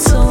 so